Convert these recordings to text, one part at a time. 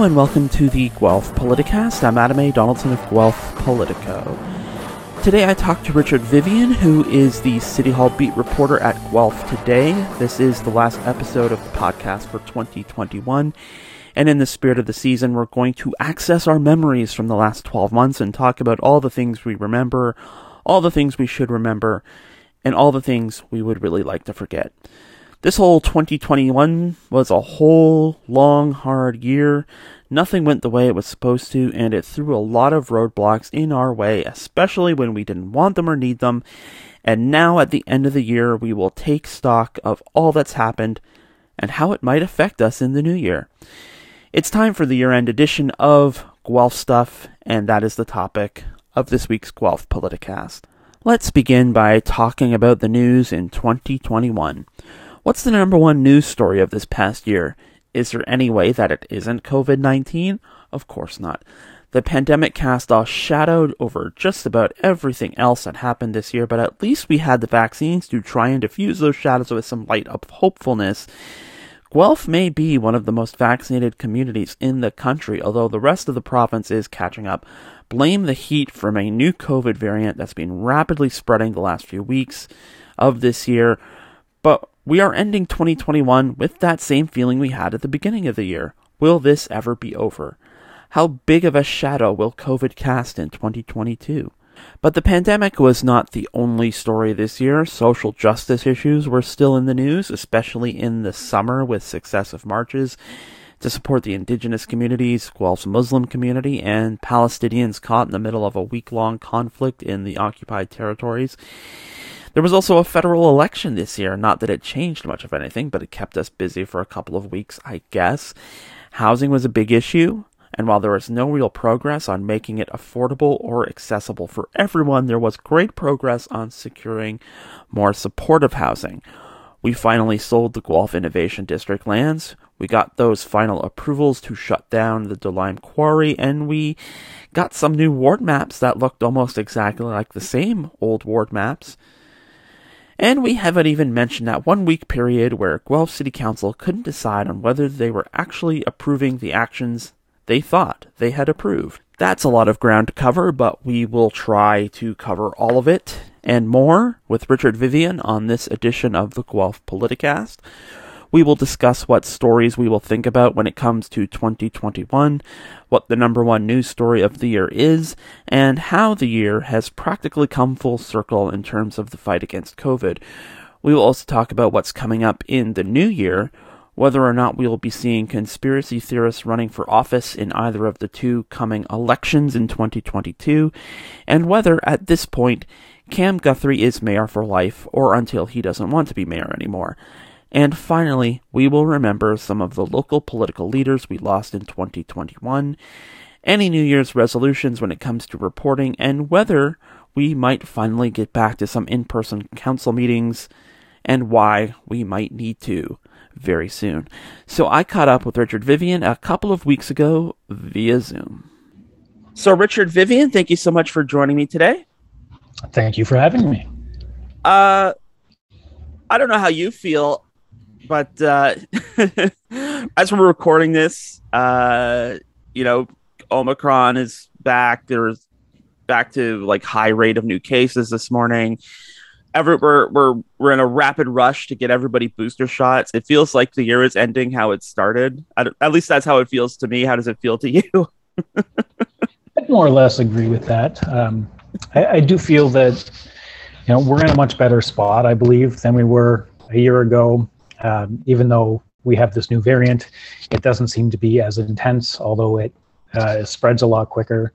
And welcome to the Guelph Politicast. I'm Adam A. Donaldson of Guelph Politico. Today I talked to Richard Vivian, who is the City Hall beat reporter at Guelph Today. This is the last episode of the podcast for 2021. And in the spirit of the season, we're going to access our memories from the last 12 months and talk about all the things we remember, all the things we should remember, and all the things we would really like to forget. This whole 2021 was a whole long, hard year. Nothing went the way it was supposed to, and it threw a lot of roadblocks in our way, especially when we didn't want them or need them. And now, at the end of the year, we will take stock of all that's happened and how it might affect us in the new year. It's time for the year end edition of Guelph Stuff, and that is the topic of this week's Guelph Politicast. Let's begin by talking about the news in 2021. What's the number one news story of this past year? Is there any way that it isn't COVID 19? Of course not. The pandemic cast a shadow over just about everything else that happened this year, but at least we had the vaccines to try and diffuse those shadows with some light of hopefulness. Guelph may be one of the most vaccinated communities in the country, although the rest of the province is catching up. Blame the heat from a new COVID variant that's been rapidly spreading the last few weeks of this year. But we are ending 2021 with that same feeling we had at the beginning of the year. Will this ever be over? How big of a shadow will COVID cast in 2022? But the pandemic was not the only story this year. Social justice issues were still in the news, especially in the summer with successive marches to support the indigenous communities, Guelph's Muslim community, and Palestinians caught in the middle of a week long conflict in the occupied territories. There was also a federal election this year. Not that it changed much of anything, but it kept us busy for a couple of weeks, I guess. Housing was a big issue, and while there was no real progress on making it affordable or accessible for everyone, there was great progress on securing more supportive housing. We finally sold the Guelph Innovation District lands. We got those final approvals to shut down the Dolime Quarry, and we got some new ward maps that looked almost exactly like the same old ward maps. And we haven't even mentioned that one week period where Guelph City Council couldn't decide on whether they were actually approving the actions they thought they had approved. That's a lot of ground to cover, but we will try to cover all of it and more with Richard Vivian on this edition of the Guelph Politicast. We will discuss what stories we will think about when it comes to 2021, what the number one news story of the year is, and how the year has practically come full circle in terms of the fight against COVID. We will also talk about what's coming up in the new year, whether or not we will be seeing conspiracy theorists running for office in either of the two coming elections in 2022, and whether at this point Cam Guthrie is mayor for life or until he doesn't want to be mayor anymore. And finally, we will remember some of the local political leaders we lost in 2021, any New Year's resolutions when it comes to reporting, and whether we might finally get back to some in person council meetings, and why we might need to very soon. So I caught up with Richard Vivian a couple of weeks ago via Zoom. So, Richard Vivian, thank you so much for joining me today. Thank you for having me. Uh, I don't know how you feel but uh, as we're recording this, uh, you know, Omicron is back. There's back to like high rate of new cases this morning. Every, we're, we're, we're in a rapid rush to get everybody booster shots. It feels like the year is ending how it started. At, least that's how it feels to me. How does it feel to you? I more or less agree with that. Um, I, I do feel that you know we're in a much better spot, I believe, than we were a year ago. Um, even though we have this new variant, it doesn't seem to be as intense, although it uh, spreads a lot quicker.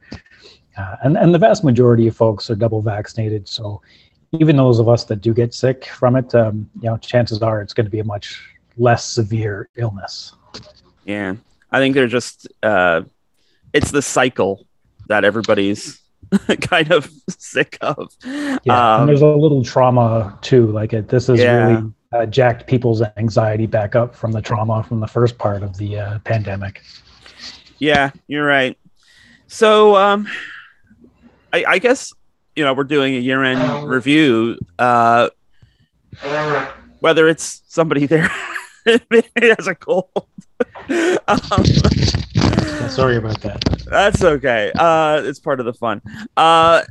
Uh, and, and the vast majority of folks are double vaccinated. So even those of us that do get sick from it, um, you know, chances are it's going to be a much less severe illness. Yeah. I think they're just, uh, it's the cycle that everybody's kind of sick of. Yeah. Um, and there's a little trauma too. Like it, this is yeah. really uh, jacked people's anxiety back up from the trauma from the first part of the uh, pandemic. Yeah, you're right. So, um, I, I, guess you know we're doing a year-end review. Uh, whether it's somebody there has a cold. um, Sorry about that. That's okay. Uh, it's part of the fun. Uh,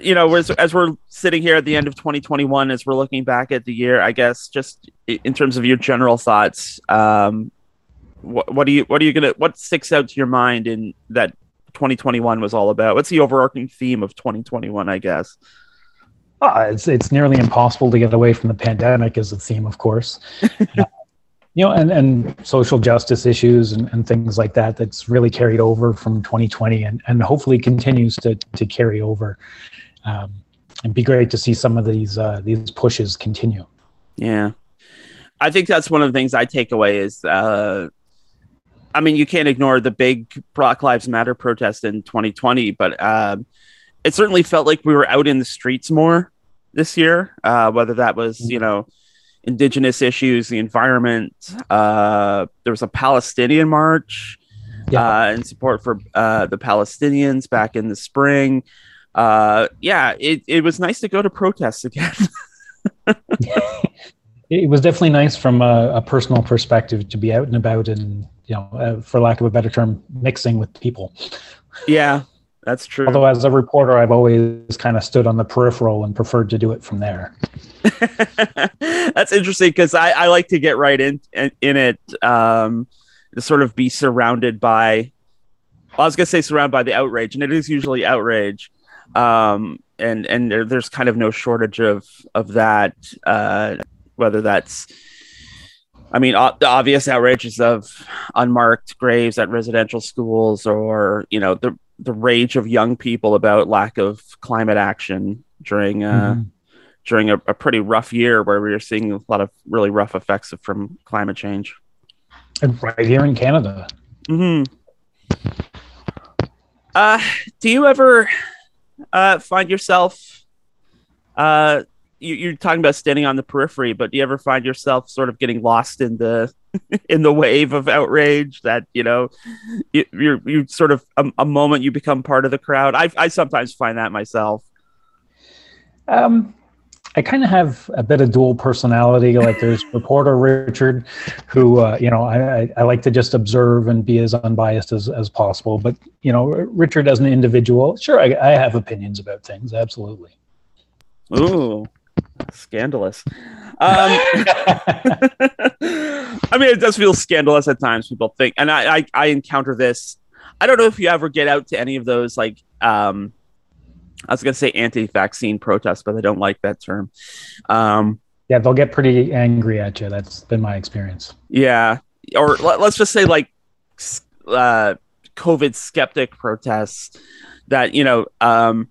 you know, as, as we're sitting here at the end of 2021, as we're looking back at the year, I guess just in terms of your general thoughts, um, what, what do you what are you gonna what sticks out to your mind in that 2021 was all about? What's the overarching theme of 2021? I guess. Uh, it's it's nearly impossible to get away from the pandemic as a theme, of course. uh, you know, and, and social justice issues and, and things like that. That's really carried over from 2020 and, and hopefully continues to to carry over. Um, and be great to see some of these uh, these pushes continue. Yeah, I think that's one of the things I take away is uh, I mean, you can't ignore the big Black Lives Matter protest in 2020, but uh, it certainly felt like we were out in the streets more this year. Uh, whether that was, you know, indigenous issues, the environment. Uh, there was a Palestinian march yeah. Uh, in support for uh, the Palestinians back in the spring. Uh, yeah, it, it was nice to go to protests again. it was definitely nice from a, a, personal perspective to be out and about and you know, uh, for lack of a better term, mixing with people. Yeah, that's true. Although as a reporter, I've always kind of stood on the peripheral and preferred to do it from there. that's interesting because I, I like to get right in in, in it, um, to sort of be surrounded by. Well, I was gonna say surrounded by the outrage, and it is usually outrage, um, and and there, there's kind of no shortage of of that, uh, whether that's I mean, o- the obvious outrages of unmarked graves at residential schools, or you know, the the rage of young people about lack of climate action during uh, mm-hmm. during a, a, pretty rough year where we are seeing a lot of really rough effects of, from climate change. And right here in Canada. Hmm. Uh, do you ever uh, find yourself uh, you, are talking about standing on the periphery, but do you ever find yourself sort of getting lost in the in the wave of outrage that you know you, you're you sort of a, a, moment you become part of the crowd? I I sometimes find that myself. Um, I kind of have a bit of dual personality. Like there's reporter Richard, who uh, you know I, I like to just observe and be as unbiased as as possible. But you know Richard as an individual, sure I, I have opinions about things, absolutely. Ooh, scandalous. Um, I mean, it does feel scandalous at times. People think, and I, I, I, encounter this. I don't know if you ever get out to any of those, like, um, I was gonna say anti-vaccine protest, but I don't like that term. Um, yeah, they'll get pretty angry at you. That's been my experience. Yeah, or let, us just say like uh, COVID skeptic protests that you know. Um,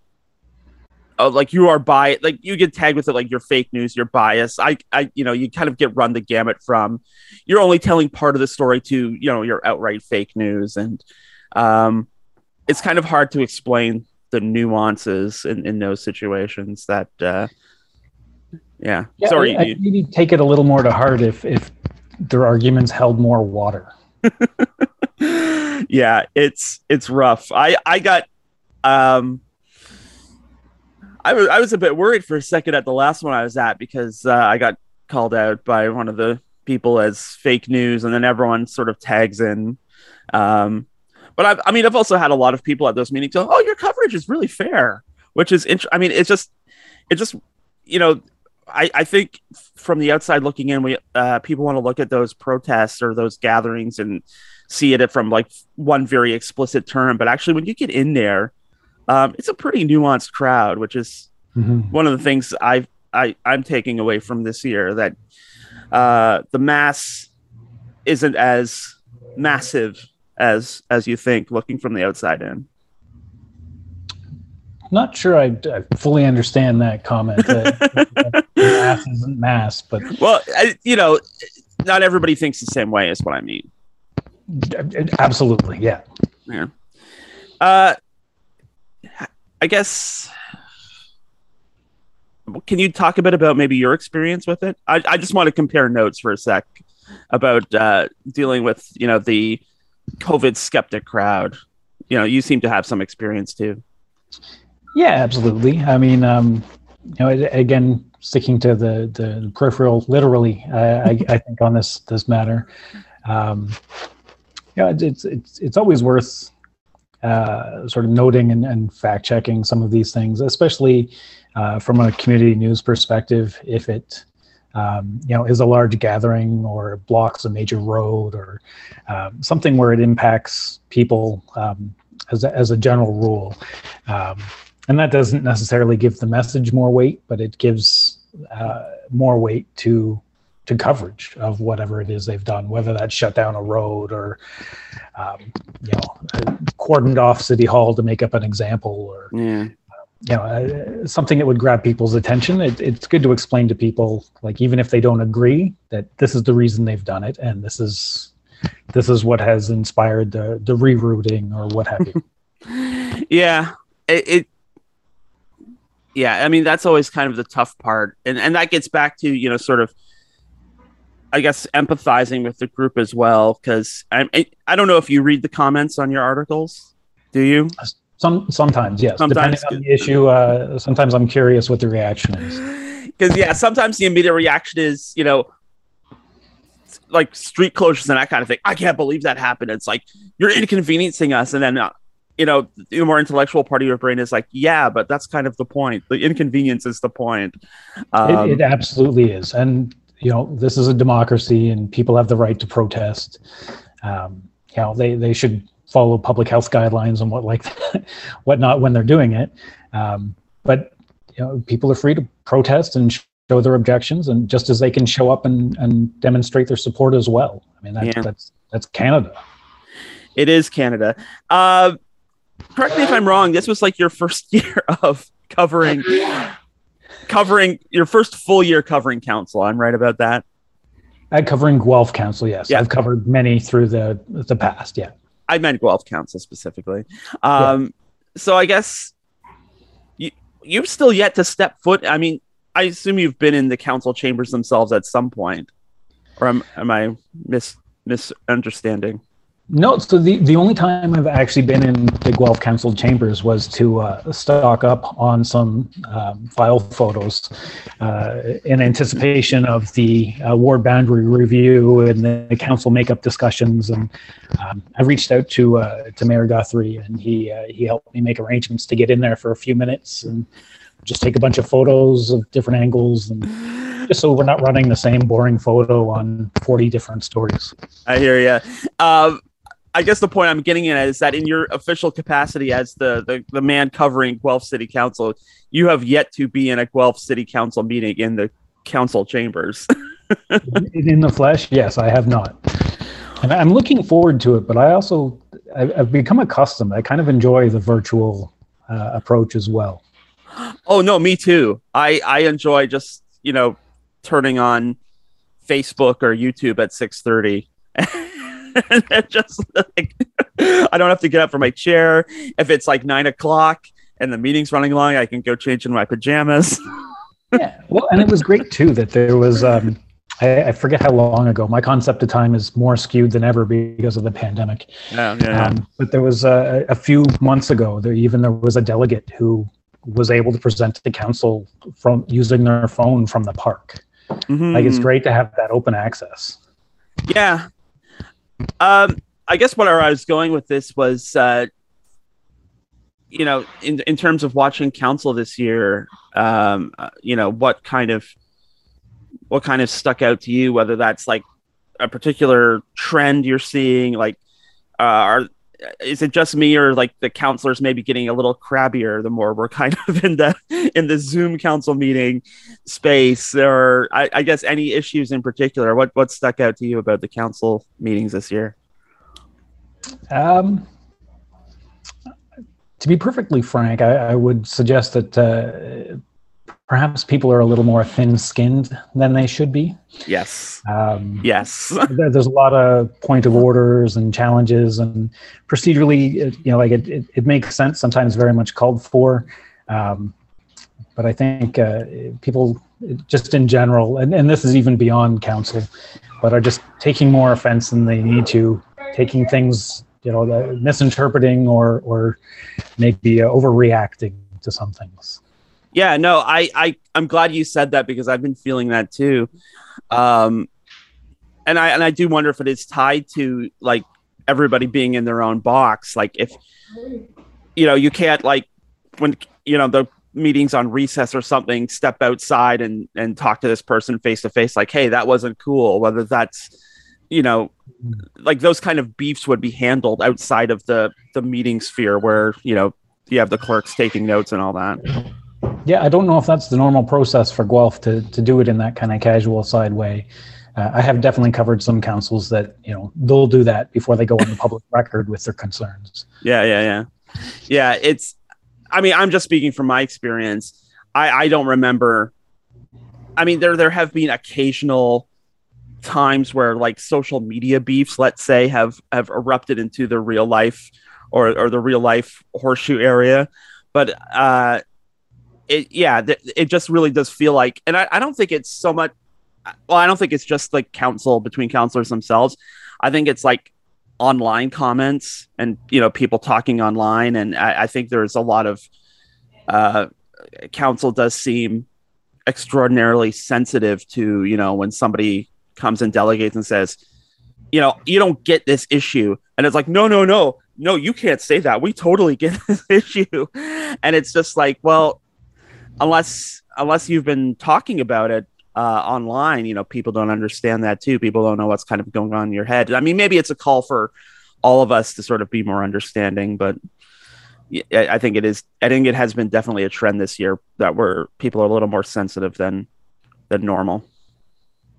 uh, like you are biased like you get tagged with it like you're fake news you're biased i i you know you kind of get run the gamut from you're only telling part of the story to you know your outright fake news and um it's kind of hard to explain the nuances in, in those situations that uh yeah, yeah sorry I, I maybe take it a little more to heart if if their arguments held more water yeah it's it's rough i i got um I was I was a bit worried for a second at the last one I was at because uh, I got called out by one of the people as fake news, and then everyone sort of tags in. Um, but I've, I mean, I've also had a lot of people at those meetings go, "Oh, your coverage is really fair," which is int- I mean, it's just, it just, you know, I, I think from the outside looking in, we uh, people want to look at those protests or those gatherings and see it from like one very explicit term. But actually, when you get in there, um, it's a pretty nuanced crowd, which is mm-hmm. one of the things I I I'm taking away from this year that uh, the mass isn't as massive as as you think looking from the outside in. Not sure I, I fully understand that comment. That, mass isn't mass, but well, I, you know, not everybody thinks the same way. Is what I mean. Absolutely, yeah. Yeah. Uh, I guess can you talk a bit about maybe your experience with it? I, I just want to compare notes for a sec about uh, dealing with you know the COVID skeptic crowd. You know, you seem to have some experience too. Yeah, absolutely. I mean, um, you know, again, sticking to the the peripheral, literally, I, I, I think on this this matter. Um, yeah, it's it's it's always worth uh, sort of noting and, and fact checking some of these things, especially uh, from a community news perspective. If it um, you know is a large gathering or blocks a major road or um, something where it impacts people um, as a, as a general rule, um, and that doesn't necessarily give the message more weight, but it gives uh, more weight to to coverage of whatever it is they've done, whether that's shut down a road or, um, you know, cordoned off City Hall to make up an example or, Yeah. You know, uh, something that would grab people's attention. It, it's good to explain to people, like, even if they don't agree, that this is the reason they've done it and this is this is what has inspired the the rerouting or what have you. yeah it, it yeah i mean that's always kind of the tough part and and that gets back to you know sort of i guess empathizing with the group as well because I, I i don't know if you read the comments on your articles do you Some sometimes, yes, Sometimes depending on the issue. Uh, sometimes I'm curious what the reaction is. because yeah sometimes the immediate reaction is you know like street closures and that kind of thing i can't believe that happened it's like you're inconveniencing us and then uh, you know the more intellectual part of your brain is like yeah but that's kind of the point the inconvenience is the point um, it, it absolutely is, and you know, this is a democracy, and people have the right to protest. Um, you know, they they should follow public health guidelines and what like that, whatnot when they're doing it. Um, but you know, people are free to protest and show their objections, and just as they can show up and, and demonstrate their support as well. I mean, that's Yeah. that's that's Canada. It is Canada. Uh, correct me if I'm wrong. This was like your first year of covering, covering your first full year covering council. I'm right about that. Uh, covering Guelph Council, yes, Yeah. I've covered many through the the past. Yeah. I meant Guelph Council specifically. Um, So I guess you you've still yet to step foot. I mean, I assume you've been in the council chambers themselves at some point, or am, am I mis misunderstanding? No, so the, the only time I've actually been in the Guelph Council chambers was to uh, stock up on some um, file photos uh, in anticipation of the uh, ward boundary review and the council makeup discussions. And um, I reached out to uh, to Mayor Guthrie, and he uh, he helped me make arrangements to get in there for a few minutes and just take a bunch of photos of different angles and just so we're not running the same boring photo on 40 different stories. I hear you. Um, I guess the point I'm getting at is that in your official capacity as the, the the man covering Guelph City Council, you have yet to be in a Guelph City Council meeting in the council chambers. in in the flesh yes i have not and i'm looking forward to it but i also i've, I've become accustomed i kind of enjoy the virtual uh, approach as well oh no, me too. I I enjoy just you know turning on Facebook or YouTube at six thirty. and just like I don't have to get up from my chair. If it's like nine o'clock and the meeting's running long, I can go change into my pajamas. yeah well and it was great too that there was um I, I forget how long ago my concept of time is more skewed than ever because of the pandemic Yeah, yeah. um, but there was a, a few months ago there even there was a delegate who was able to present to the council from using their phone from the park like it's great to have that open access Yeah. Um, I guess where I was going with this was, uh, you know, in in terms of watching council this year, um, uh, you know, what kind of what kind of stuck out to you? Whether that's like a particular trend you're seeing, like, uh, are is it just me or like the councilors maybe getting a little crabbier the more we're kind of in the in the Zoom council meeting space? Or I, I guess any issues in particular? What what stuck out to you about the council meetings this year? Um, to be perfectly frank, I, I would suggest that uh, perhaps people are a little more thin-skinned than they should be. yes Um, yes there- There's a lot of point of orders and challenges, and procedurally, it- you know, like it, it, it makes sense. Sometimes very much called for, um, but I think uh, people, just in general, and, and this is even beyond council, but are just taking more offense than they need to, taking things, you know, misinterpreting or or maybe uh, overreacting to some things. Yeah no I, I i'm glad you said that because i've been feeling that too um and i and i do wonder if it is tied to like everybody being in their own box. Like if you know, you can't like when you know the meetings on recess or something, step outside and and talk to this person face to face. Like, hey, that wasn't cool. Whether that's you know, like those kind of beefs would be handled outside of the the meeting sphere where you know you have the clerks taking notes and all that. Yeah, I don't know if that's the normal process for Guelph to to do it in that kind of casual side way. Uh, I have definitely covered some councils that you know they'll do that before they go on the public record with their concerns. Yeah, yeah, yeah, yeah. It's, I mean, I'm just speaking from my experience. I I don't remember. I mean, there there have been occasional times where like social media beefs, let's say, have have erupted into the real life or or the real life horseshoe area, but uh, it yeah, it just really does feel like, and I, I don't think it's so much. Well, I don't think it's just like council between councilors themselves. I think it's like online comments and you know people talking online, and I, I think there's a lot of uh, council does seem extraordinarily sensitive to you know when somebody comes and delegates and says, you know, you don't get this issue. And it's like, no, no, no, no, you can't say that. We totally get this issue. And it's just like, well, unless unless you've been talking about it uh, online, you know, people don't understand that too. People don't know what's kind of going on in your head. I mean, maybe it's a call for all of us to sort of be more understanding, but I think it is. I think it has been definitely a trend this year that where people are a little more sensitive than than normal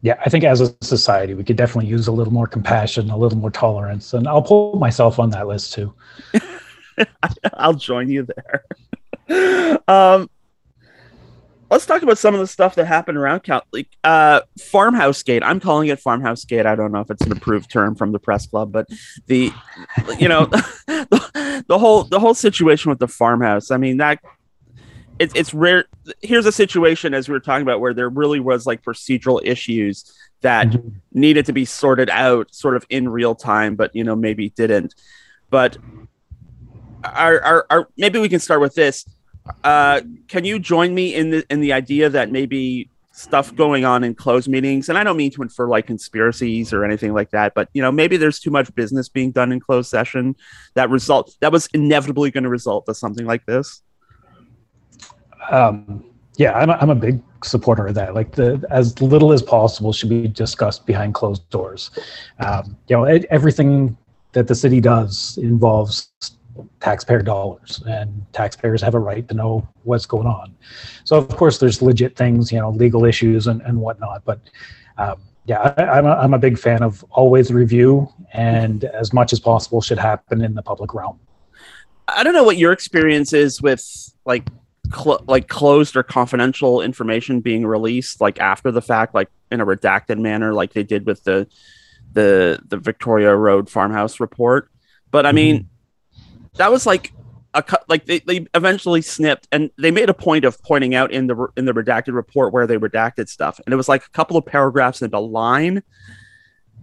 yeah, I think as a society, we could definitely use a little more compassion, a little more tolerance. And I'll put myself on that list too. I'll join you there. um, let's talk about some of the stuff that happened around Count like uh, Farmhouse Gate. I'm calling it Farmhouse Gate. I don't know if it's an approved term from the press club, but the you know the, the whole the whole situation with the farmhouse. I mean that it's it's rare. Here's a situation as we were talking about where there really was like procedural issues that mm-hmm. needed to be sorted out, sort of in real time, but you know maybe didn't. But our, our, our maybe we can start with this. Uh, can you join me in the in the idea that maybe stuff going on in closed meetings and i don't mean to infer like conspiracies or anything like that but you know maybe there's too much business being done in closed session that result that was inevitably going to result to something like this um, yeah, I'm a, I'm a big supporter of that. Like the as little as possible should be discussed behind closed doors. Um, you know, everything that the city does involves taxpayer dollars, and taxpayers have a right to know what's going on. So of course, there's legit things, you know, legal issues and and whatnot. But um, yeah, I, am a, I'm a big fan of always review, and as much as possible should happen in the public realm. I don't know what your experience is with like cl- like closed or confidential information being released like after the fact like in a redacted manner like they did with the the the Victoria Road farmhouse report but I mean mm-hmm. That was like a like they, they eventually snipped and they made a point of pointing out in the in the redacted report where they redacted stuff and it was like a couple of paragraphs and a line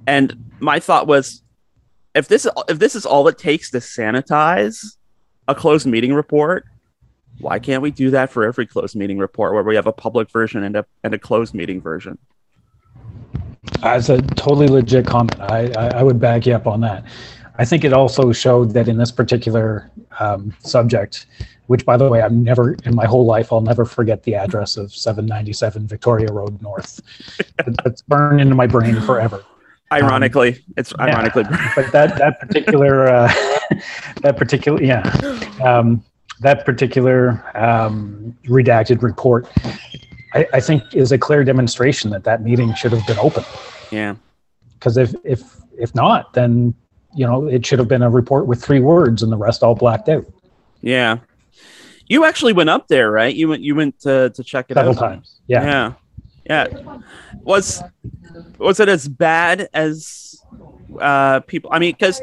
and my thought was if this if this is all it takes to sanitize a closed meeting report why can't we do that for every closed meeting report where we have a public version and a, and a closed meeting version? That's a totally legit comment. I, I, I would back you up on that. I think it also showed that in this particular um, subject, which by the way, I've never in my whole life, I'll never forget the address of 797 Victoria Road North. It's burned into my brain forever. Ironically, um, it's ironically, but that that particular uh, that particular yeah, um, that particular um, redacted report, I, I, think, is a clear demonstration that that meeting should have been open. Yeah. Because if if if not, then you know it should have been a report with three words and the rest all blacked out. Yeah. You actually went up there, right? You went you went to to check it Several out. times. Yeah. Yeah. Yeah. Was was it as bad as uh people I mean because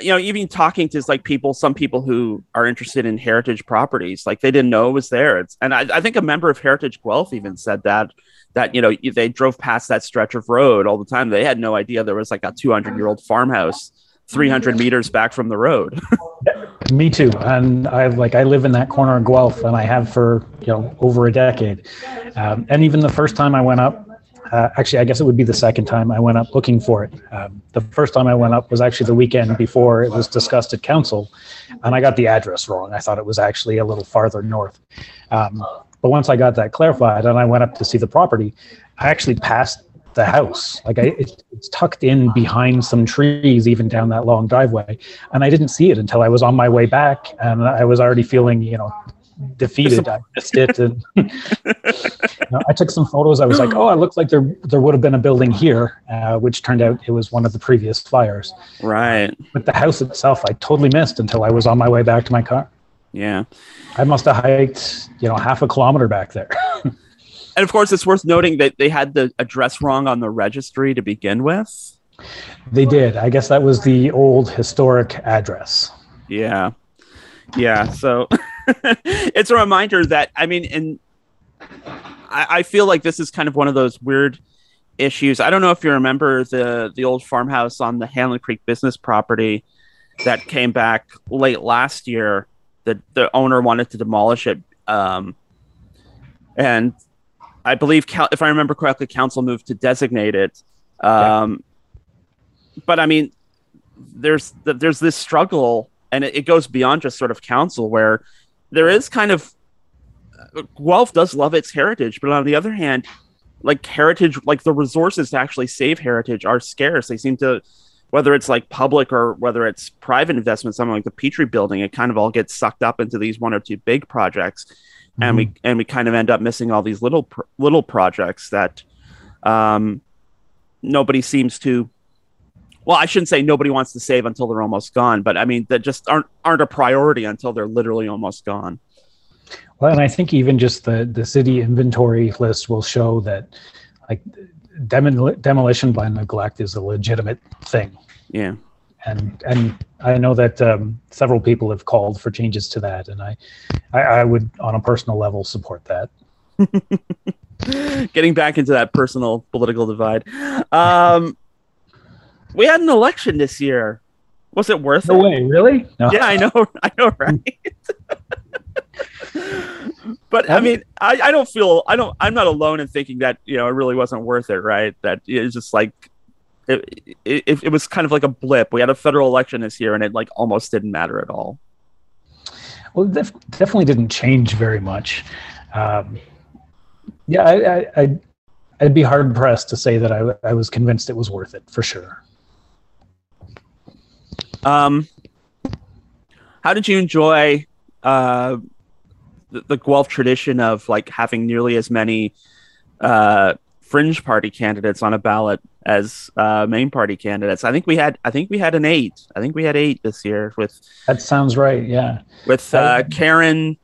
you know, even talking to like people, some people who are interested in heritage properties, like they didn't know it was there. It's, and I, I think a member of Heritage Guelph even said that that you know they drove past that stretch of road all the time. They had no idea there was like a 200 year old farmhouse 300 meters back from the road. Me too. And I like I live in that corner of Guelph, and I have for you know over a decade. Um, and even the first time I went up, Uh, actually, I guess it would be the second time I went up looking for it. Um, the first time I went up was actually the weekend before it was discussed at council, and I got the address wrong. I thought it was actually a little farther north. Um, but once I got that clarified and I went up to see the property, I actually passed the house. Like I, it, it's tucked in behind some trees, even down that long driveway, and I didn't see it until I was on my way back, and I was already feeling, you know, defeated. I missed it, and you know, I took some photos. I was like, "Oh, it looks like there there would have been a building here," uh, which turned out it was one of the previous fires. Right. But the house itself, I totally missed until I was on my way back to my car. Yeah. I must have hiked, you know, half a kilometer back there. and of course, it's worth noting that they had the address wrong on the registry to begin with. They did. I guess that was the old historic address. Yeah. Yeah. So it's a reminder that, I mean, and I, I feel like this is kind of one of those weird issues. I don't know if you remember the the old farmhouse on the Hanlon Creek business property that came back late last year the the owner wanted to demolish it, um, and I believe, if I remember correctly, council moved to designate it. Um, yeah. But I mean, there's there's this struggle, and it, it, goes beyond just sort of council, where there is kind of Guelph does love its heritage, but on the other hand, like heritage, like the resources to actually save heritage are scarce. They seem to whether it's like public or whether it's private investment, something like the Petrie building, it kind of all gets sucked up into these one or two big projects. Mm-hmm. And we and we kind of end up missing all these little little projects that um, nobody seems to well, I shouldn't say nobody wants to save until they're almost gone, but I mean that just aren't aren't a priority until they're literally almost gone. Well, and I think even just the the city inventory list will show that like demol- demolition by neglect is a legitimate thing. Yeah. And and I know that um, several people have called for changes to that, and I, I, I would, on a personal level, support that. Getting back into that personal political divide, um, we had an election this year. Was it worth it? no it? way, really? No. Yeah, I know, I know, right? but I mean, I, I don't feel I don't I'm not alone in thinking that you know it really wasn't worth it, right? That it's just like it, it, it was kind of like a blip. We had a federal election this year, and it like almost didn't matter at all. Well, def- definitely didn't change very much. Um, yeah, I, I, I'd, I'd be hard pressed to say that I, I was convinced it was worth it for sure. Um, how did you enjoy uh, the, the Guelph tradition of like having nearly as many uh, fringe party candidates on a ballot as uh, main party candidates. I think we had I think we had an eight. I think we had eight this year with That sounds right, yeah. With uh, Karen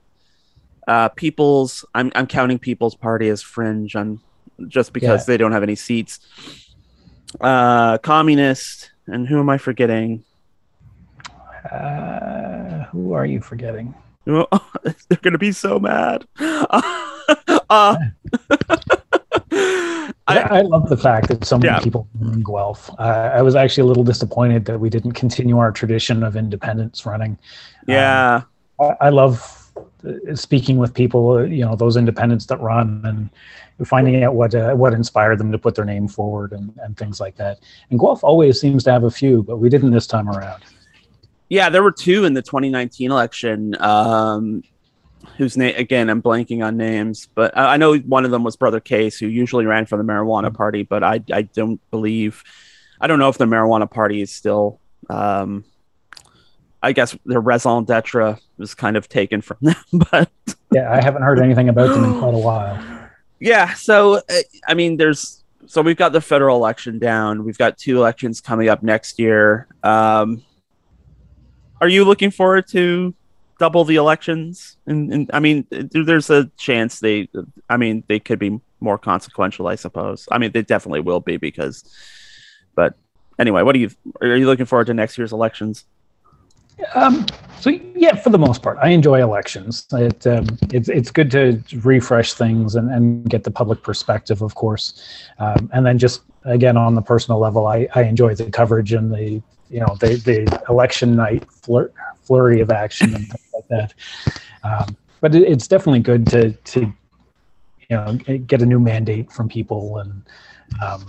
uh, People's I'm I'm counting People's Party as fringe on just because yeah. they don't have any seats. Uh, communist and who am I forgetting? Uh, who are you forgetting? they're going to be so mad. uh, I, I, love the fact that so many yeah. people in Guelph. Uh, I was actually a little disappointed that we didn't continue our tradition of independents running. Yeah, um, I, I, love uh, speaking with people. Uh, you know, those independents that run and finding out what uh, what inspired them to put their name forward and, and things like that. And Guelph always seems to have a few, but we didn't this time around. Yeah, there were two in the 2019 election. Um, whose name again I'm blanking on names, but I, I know one of them was Brother Case, who usually ran for the Marijuana mm-hmm. Party, but I I don't believe I don't know if the Marijuana Party is still. Um, I guess the raison d'etre was kind of taken from them, but yeah, I haven't heard anything about them in quite a while. Yeah, so uh, I mean, there's so we've got the federal election down. We've got two elections coming up next year. Um, are you looking forward to double the elections? And, and I mean, there's a chance they, I mean, they could be more consequential, I suppose. I mean, they definitely will be because, but anyway, what do you, are you looking forward to next year's elections? Um, so yeah, for the most part, I enjoy elections. It, um, it's it's good to refresh things and, and get the public perspective, of course, um, and then just again on the personal level, I, I enjoy the coverage and the you know the the election night flur- flurry of action and things like that. Um, but it, it's definitely good to to you know get a new mandate from people and um,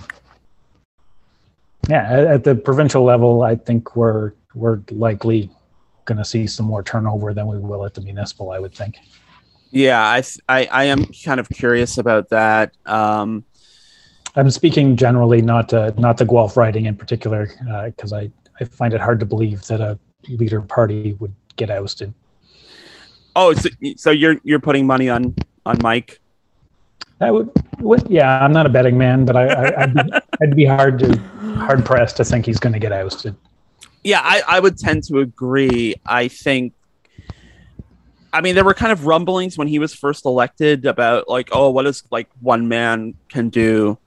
yeah at, at the provincial level i think we're we're likely going to see some more turnover than we will at the municipal i would think yeah i i, I am kind of curious about that um, i'm speaking generally not to, not the guelph riding in particular because uh, i i find it hard to believe that a leader party would get ousted oh so, so you're you're putting money on on mike that would, would, yeah. I'm not a betting man, but I, I would be, I'd be hard to hard pressed to think he's going to get ousted. Yeah, I, I would tend to agree. I think. I mean, there were kind of rumblings when he was first elected about like, oh, what is like one man can do,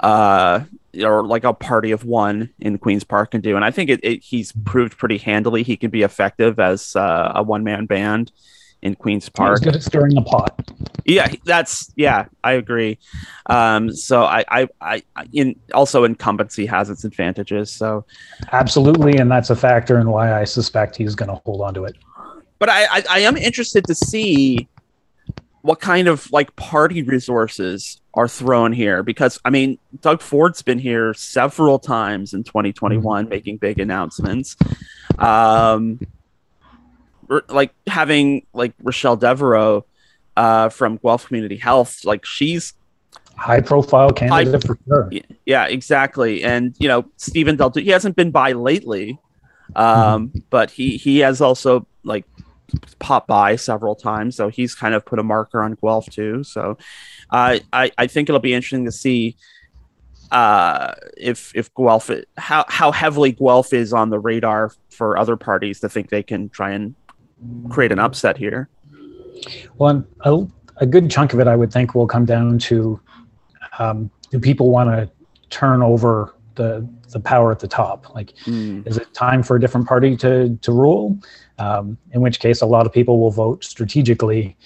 uh, or like a party of one in Queens Park can do, and I think it, it he's proved pretty handily he can be effective as uh, a one man band in Queens Park. He's good at stirring the pot. Yeah, that's yeah, I agree. Um, so I, I, I, in also incumbency has its advantages. So absolutely, and that's a factor in why I suspect he's going to hold on to it. But I, I, I am interested to see what kind of like party resources are thrown here because I mean Doug Ford's been here several times in 2021 mm-hmm. making big announcements. Um, like having like Raechelle Devereaux uh, from Guelph Community Health, like she's high profile candidate high, for sure. Yeah, exactly. And you know, Steven Del Duca, he hasn't been by lately, um, mm-hmm. but he he has also like popped by several times, so he's kind of put a marker on Guelph too. So, uh, I I think it'll be interesting to see uh, if if Guelph how how heavily Guelph is on the radar for other parties to think they can try and create an upset here. Well, a, a good chunk of it, I would think, will come down to um, do people want to turn over the the power at the top? Like, mm. is it time for a different party to to rule? Um, in which case, a lot of people will vote strategically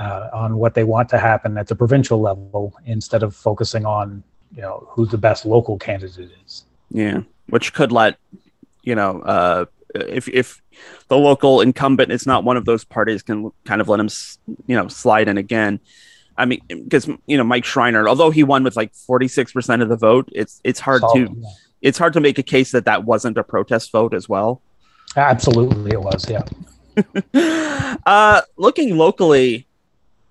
uh, on what they want to happen at the provincial level instead of focusing on you know who the best local candidate is. Yeah, which could let you know uh, if if the local incumbent is not one of those parties, can kind of let him you know slide in again. I mean, because you know Mike Schreiner, although he won with like forty six percent of the vote, it's it's hard Solid, to yeah. it's hard to make a case that that wasn't a protest vote as well. Absolutely, it was. Yeah. uh, looking locally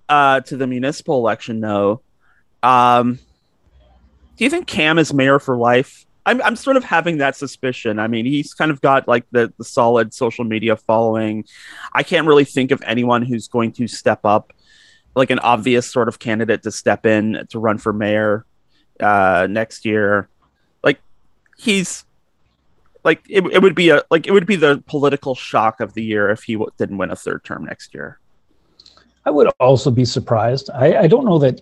uh, to the municipal election, though, um, do you think Cam is mayor for life? I'm I'm sort of having that suspicion. I mean, he's kind of got like the the solid social media following. I can't really think of anyone who's going to step up, like an obvious sort of candidate to step in to run for mayor uh, next year. Like he's like it, it would be a like it would be the political shock of the year if he w- didn't win a third term next year. I would also be surprised. I, I don't know that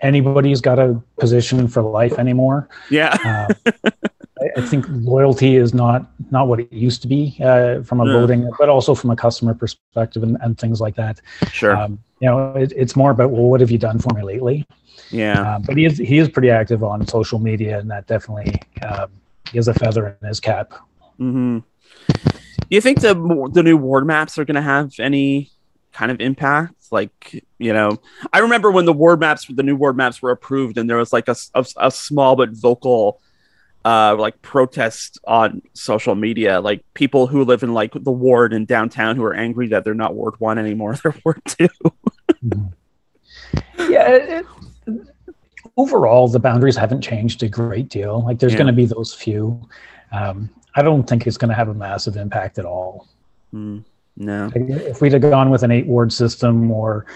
anybody's got a position for life anymore. Yeah. uh, I, I, think loyalty is not not what it used to be uh, from a yeah. voting, but also from a customer perspective and, and things like that. Sure. Um, you know, it, it's more about well, what have you done for me lately? Yeah. Uh, but he is he is pretty active on social media, and that definitely um, is a feather in his cap. Mm-hmm. Do you think the the new ward maps are going to have any kind of impact? Like, you know, I remember when the ward maps, the new ward maps were approved, and there was like a, a, a small but vocal, uh, like protest on social media. Like people who live in like the ward in downtown who are angry that they're not Ward One anymore; they're Ward 2 yeah. It, overall, the boundaries haven't changed a great deal. Like, there's yeah. going to be those few. Um, I don't think it's going to have a massive impact at all. Mm. No. If we'd have gone with an eight ward system or,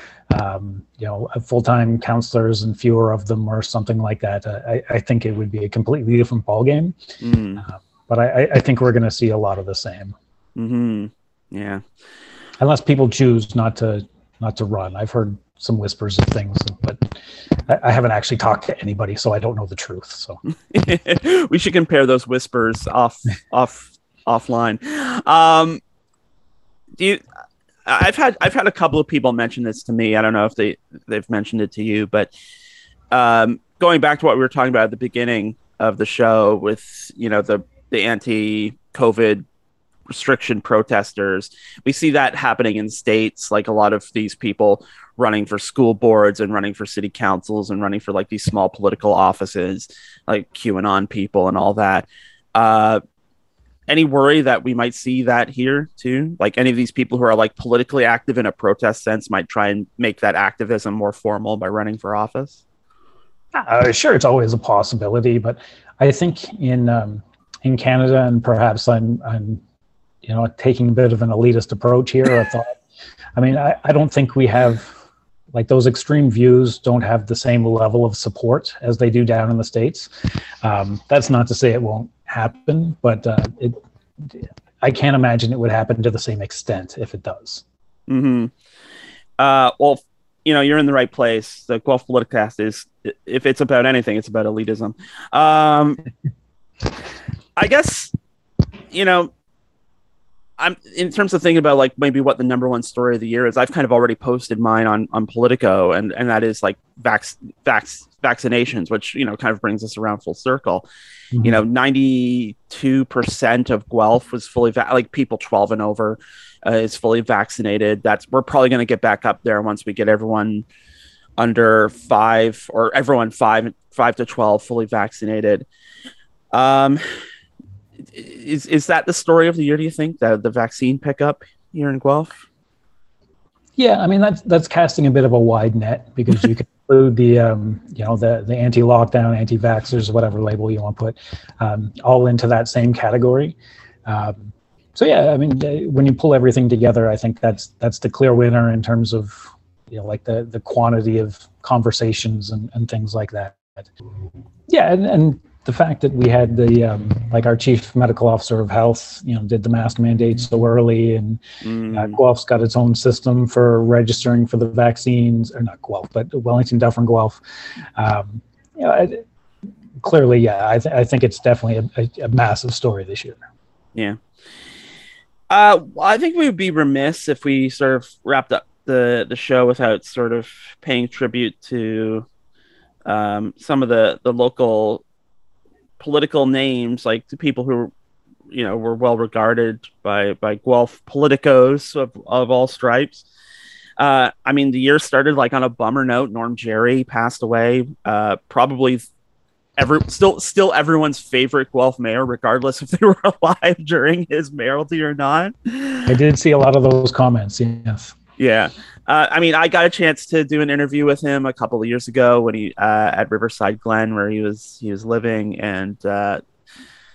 um, you know, full time councilors and fewer of them or something like that, uh, I, I, think it would be a completely different ballgame. Mm. Uh, but I, I, think we're going to see a lot of the same. Mm-hmm. Yeah. Unless people choose not to not to run. I've heard some whispers of things, but I, I haven't actually talked to anybody, so I don't know the truth. So we should compare those whispers off off offline. Um, do you I've had I've had a couple of people mention this to me. I don't know if they they've mentioned it to you, but um, going back to what we were talking about at the beginning of the show with you know the the anti-COVID restriction protesters. We see that happening in states, like a lot of these people running for school boards and running for city councils and running for like these small political offices, like QAnon people and all that. Uh, any worry that we might see that here too? Like any of these people who are like politically active in a protest sense might try and make that activism more formal by running for office? Uh, sure, it's always a possibility, but I think in um, in Canada, and perhaps I'm I'm you know taking a bit of an elitist approach here. I thought, I mean, I, I don't think we have like those extreme views don't have the same level of support as they do down in the states. Um, that's not to say it won't happen, but uh, it I can't imagine it would happen to the same extent if it does. Hmm. Uh, well, you know, you're in the right place. The Guelph Politicast is, if it's about anything, it's about elitism. Um, I guess, you know, I'm in terms of thinking about like maybe what the number one story of the year is. I've kind of already posted mine on on Politico, and and that is like vax, vax vaccinations, which you know kind of brings us around full circle. Mm-hmm. You know, ninety two percent of Guelph was fully va- like people twelve and over uh, is fully vaccinated. That's we're probably going to get back up there once we get everyone under five or everyone five five to twelve fully vaccinated. Um, is is that the story of the year? Do you think that the vaccine pickup here in Guelph? Yeah, I mean that's that's casting a bit of a wide net because you can include the um, you know the the anti-lockdown, anti-vaxxers, whatever label you want to put, um, all into that same category. Um, so yeah, I mean when you pull everything together, I think that's that's the clear winner in terms of you know like the the quantity of conversations and, and things like that. Yeah, and, and the fact that we had the um, like our chief medical officer of health, you know, did the mask mandate so early, and mm. uh, Guelph's got its own system for registering for the vaccines, or not Guelph, but Wellington, Dufferin, Guelph. Um, you know, I, clearly, yeah, I, th- I think it's definitely a, a, a, massive story this year. Yeah. Uh, I think we would be remiss if we sort of wrapped up the the show without sort of paying tribute to um, some of the the local political names, like the people who, you know, were well regarded by by Guelph politicos of, of all stripes. Uh, I mean, the year started like on a bummer note. Norm Jary passed away. Uh, probably every still still everyone's favorite Guelph mayor, regardless if they were alive during his mayoralty or not. I did see a lot of those comments. Yes. Yeah. Uh, I mean, I got a chance to do an interview with him a couple of years ago when he uh, at Riverside Glen, where he was he was living, and uh,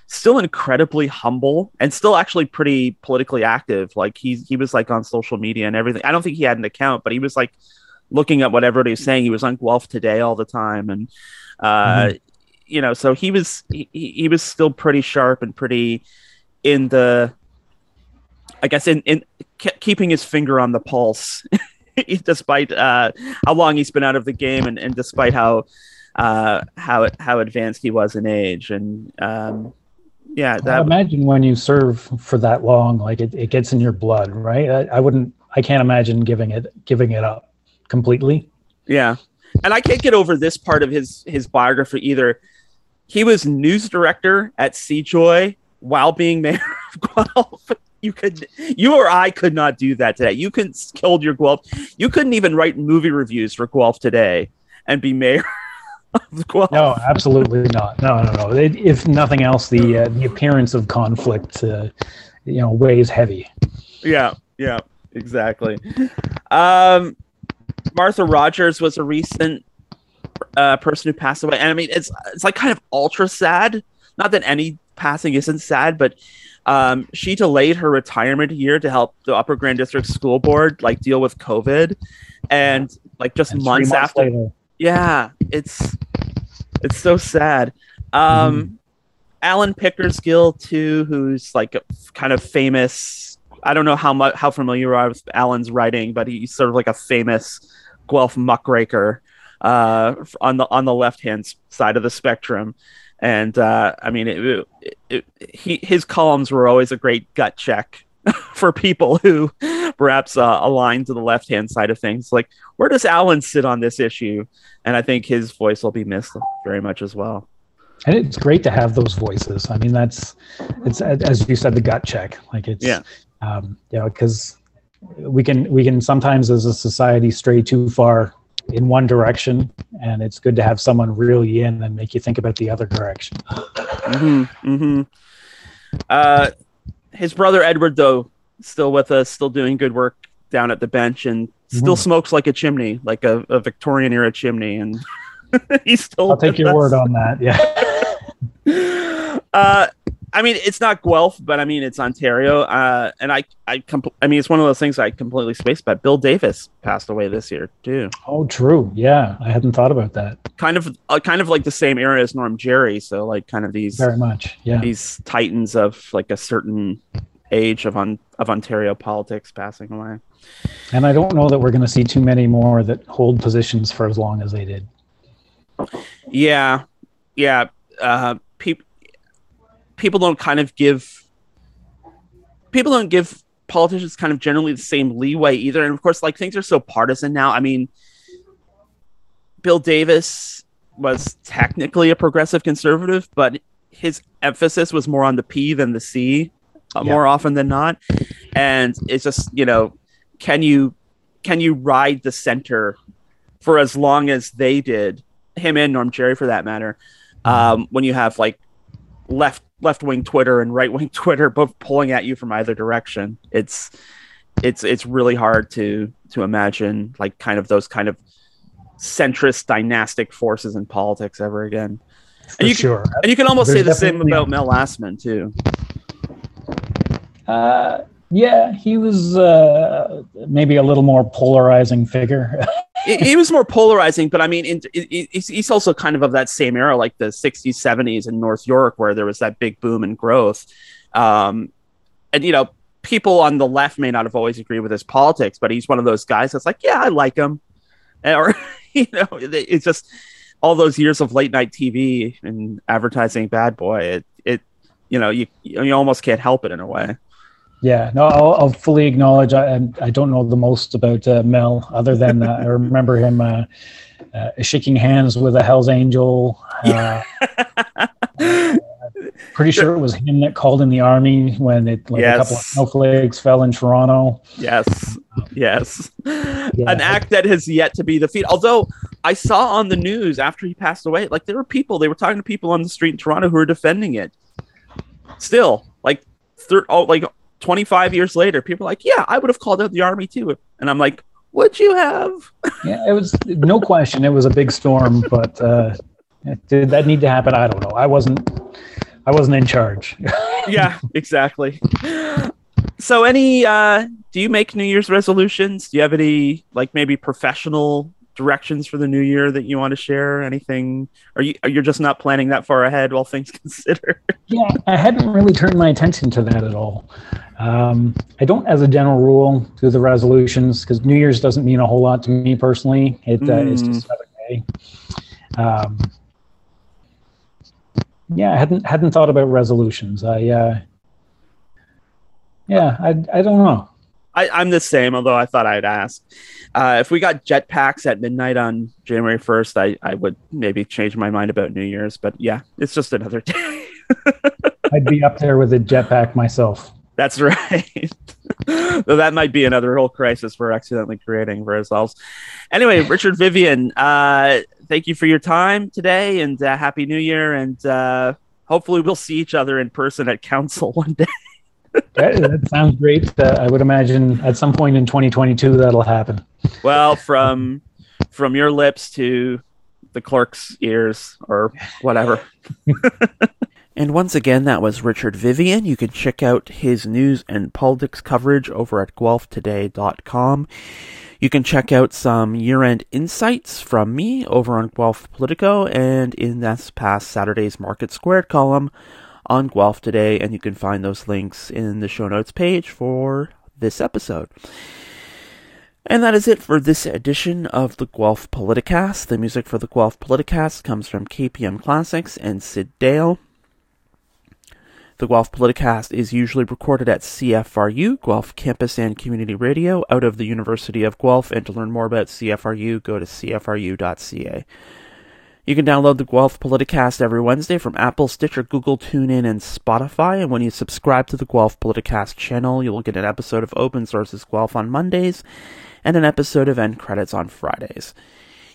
still incredibly humble and still actually pretty politically active. Like he he was like on social media and everything. I don't think he had an account, but he was like looking at what everybody was saying. He was on Guelph Today all the time, and uh, mm-hmm. you know, so he was he, he was still pretty sharp and pretty in the I guess in in keeping his finger on the pulse despite uh, how long he's been out of the game and, and despite how uh, how how advanced he was in age. And um, yeah, that... imagine when you serve for that long, like it, it gets in your blood, right? I, I wouldn't, I can't imagine giving it giving it up completely. Yeah, and I can't get over this part of his his biography either. He was news director at CJOY while being mayor of Guelph you could you or I could not do that today. You couldn't killed your Guelph. You couldn't even write movie reviews for Guelph today and be mayor of Guelph. No, absolutely not. No, no, no. It, if nothing else, the uh, the appearance of conflict, uh, you know, weighs heavy. Yeah, yeah, exactly. Um, Martha Rogers was a recent uh, person who passed away, and I mean, it's it's like kind of ultra sad. Not that any passing isn't sad, but um, she delayed her retirement year to help the Upper Grand District School Board like deal with COVID, and like just months, months, after. Later. Yeah, it's it's so sad. Um, mm-hmm. Alan Pickersgill too, who's like a kind of famous. I don't know how much how familiar you are with Alan's writing, but he's sort of like a famous Guelph muckraker uh, on the on the left hand side of the spectrum and uh, I mean, it, it, it, he, his columns were always a great gut check for people who perhaps uh, align to the left hand side of things. Like, where does Alan sit on this issue? And I think his voice will be missed very much as well. and it's great to have those voices. I mean, that's it's as you said, the gut check. Like it's Yeah. um, you know, because we can we can sometimes as a society stray too far in one direction, and it's good to have someone reel you in and make you think about the other direction. hmm hmm Uh, his brother Edward, though, still with us, still doing good work down at the bench, and still Mhm. smokes like a chimney, like a, a Victorian era chimney, and he's still. I'll take your us. word on that. Yeah. uh, I mean, it's not Guelph, but I mean, it's Ontario. Uh, and I, I, compl- I mean, it's one of those things I completely spaced about. Bill Davis passed away this year too. Oh, true. Yeah, I hadn't thought about that Kind of, uh, kind of like the same era as Norm Jary. So like, kind of these very much. Yeah. these titans of like a certain age of on of Ontario politics passing away. And I don't know that we're going to see too many more that hold positions for as long as they did. Yeah, yeah. Uh, people people don't kind of give people don't give politicians kind of generally the same leeway either. And of course, like things are so partisan now. I mean, Bill Davis was technically a progressive conservative, but his emphasis was more on the P than the C, uh, Yeah. more often than not. And it's just you know, can you can you ride the center for as long as they did? Him and Norm Jary, for that matter. Um, when you have like left left wing Twitter and right wing Twitter both pulling at you from either direction, it's it's it's really hard to to imagine like kind of those kind of centrist dynastic forces in politics ever again. For And you can- sure. And you can almost say There's the same about Mel Lastman too. Uh, yeah, he was uh, maybe a little more polarizing figure. he, was more polarizing, but I mean, in, he's also kind of of that same era, like the 60s, 70s in North York, where there was that big boom and growth. Um, and, you know, people on the left may not have always agreed with his politics, but he's one of those guys that's like, yeah, I like him. Or, you know, it's just all those years of late night TV and advertising Bad Boy. It, it you know, you, you almost can't help it in a way. Yeah, no, I'll, I'll fully acknowledge. I, I don't know the most about uh, Mel, other than uh, I remember him uh, uh, shaking hands with a Hell's Angel. Uh, pretty sure it was him that called in the army when it like a couple of Yes. snowflakes fell in Toronto. Yes, yes. An act that has yet to be defeated. Although I saw on the news after he passed away, like there were people, they were talking to people on the street in Toronto who were defending it. Still, like, thir- oh, like 25 years later, people are like, yeah, I would have called out the army too. And I'm like, would you have? Yeah, it was no question. It was a big storm, but uh, did that need to happen? I don't know. I wasn't. I wasn't in charge. yeah, exactly. So, any, uh, do you make New Year's resolutions? Do you have any, like, maybe professional directions for the new year that you want to share? Anything? Are you, are you just not planning that far ahead, all things considered? yeah, I hadn't really turned my attention to that at all. Um, I don't, as a general rule, do the resolutions because New Year's doesn't mean a whole lot to me personally. It uh, it's Mm. just another day. Um, yeah, I hadn't hadn't thought about resolutions. I uh, yeah, I I don't know. I, I'm the same, although I thought I'd ask. Uh, if we got jetpacks at midnight on January 1st, I, I would maybe change my mind about New Year's. But yeah, it's just another day. I'd be up there with a jetpack myself. That's right. Though that might be another whole crisis we're accidentally creating for ourselves. Anyway, Richard Vivian, uh, thank you for your time today and uh, Happy New Year. And uh, hopefully we'll see each other in person at council one day. That, that sounds great. Uh, I would imagine at some point in 2022 that'll happen. Well, from from your lips to the clerk's ears or whatever. and once again, that was Richard Vivian. You can check out his news and politics coverage over at guelphtoday.com. You can check out some year-end insights from me over on Guelph Politico and in this past Saturday's Market Squared column on Guelph Today, and you can find those links in the show notes page for this episode. And that is it for this edition of the Guelph Politicast. The music for the Guelph Politicast comes from KPM Classics and Syd Dale. The Guelph Politicast is usually recorded at CFRU, Guelph Campus and Community Radio, out of the University of Guelph. And to learn more about CFRU, go to cfru.ca. You can download the Guelph Politicast every Wednesday from Apple, Stitcher, Google, TuneIn, and Spotify. And when you subscribe to the Guelph Politicast channel, you will get an episode of Open Sources Guelph on Mondays and an episode of End Credits on Fridays.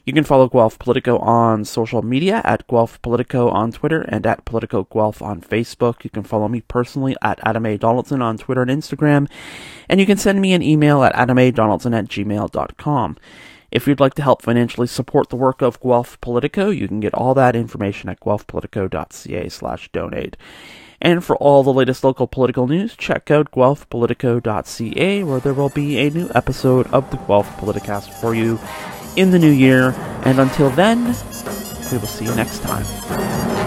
You can follow Guelph Politico on social media at Guelph Politico on Twitter and at Politico Guelph on Facebook. You can follow me personally at Adam A. Donaldson on Twitter and Instagram. And you can send me an email at adamadonaldson at gmail.com. If you'd like to help financially support the work of Guelph Politico, you can get all that information at guelphpolitico.ca slash donate. And for all the latest local political news, check out guelphpolitico.ca where there will be a new episode of the Guelph Politicast for you in the new year. And until then, we will see you next time.